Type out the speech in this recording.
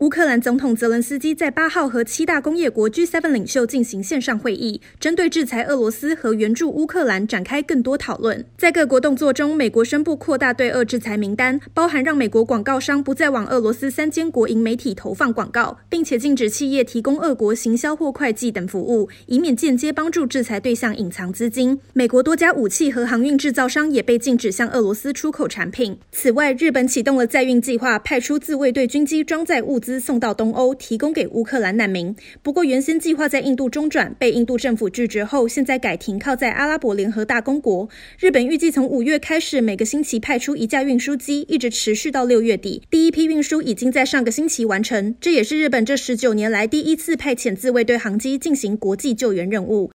乌克兰总统泽伦斯基在八号和七大工业国 G7 领袖进行线上会议，针对制裁俄罗斯和援助乌克兰展开更多讨论。在各国动作中，美国宣布扩大对俄制裁名单，包含让美国广告商不再往俄罗斯三间国营媒体投放广告，并且禁止企业提供俄国行销或会计等服务，以免间接帮助制裁对象隐藏资金。美国多家武器和航运制造商也被禁止向俄罗斯出口产品。此外，日本启动了载运计划，派出自卫队军机装载物资送到东欧，提供给乌克兰难民。不过，原先计划在印度中转，被印度政府拒绝后，现在改停靠在阿拉伯联合大公国。日本预计从五月开始，每个星期派出一架运输机，一直持续到六月底。第一批运输已经在上个星期完成，这也是日本这十九年来第一次派遣自卫队航机进行国际救援任务。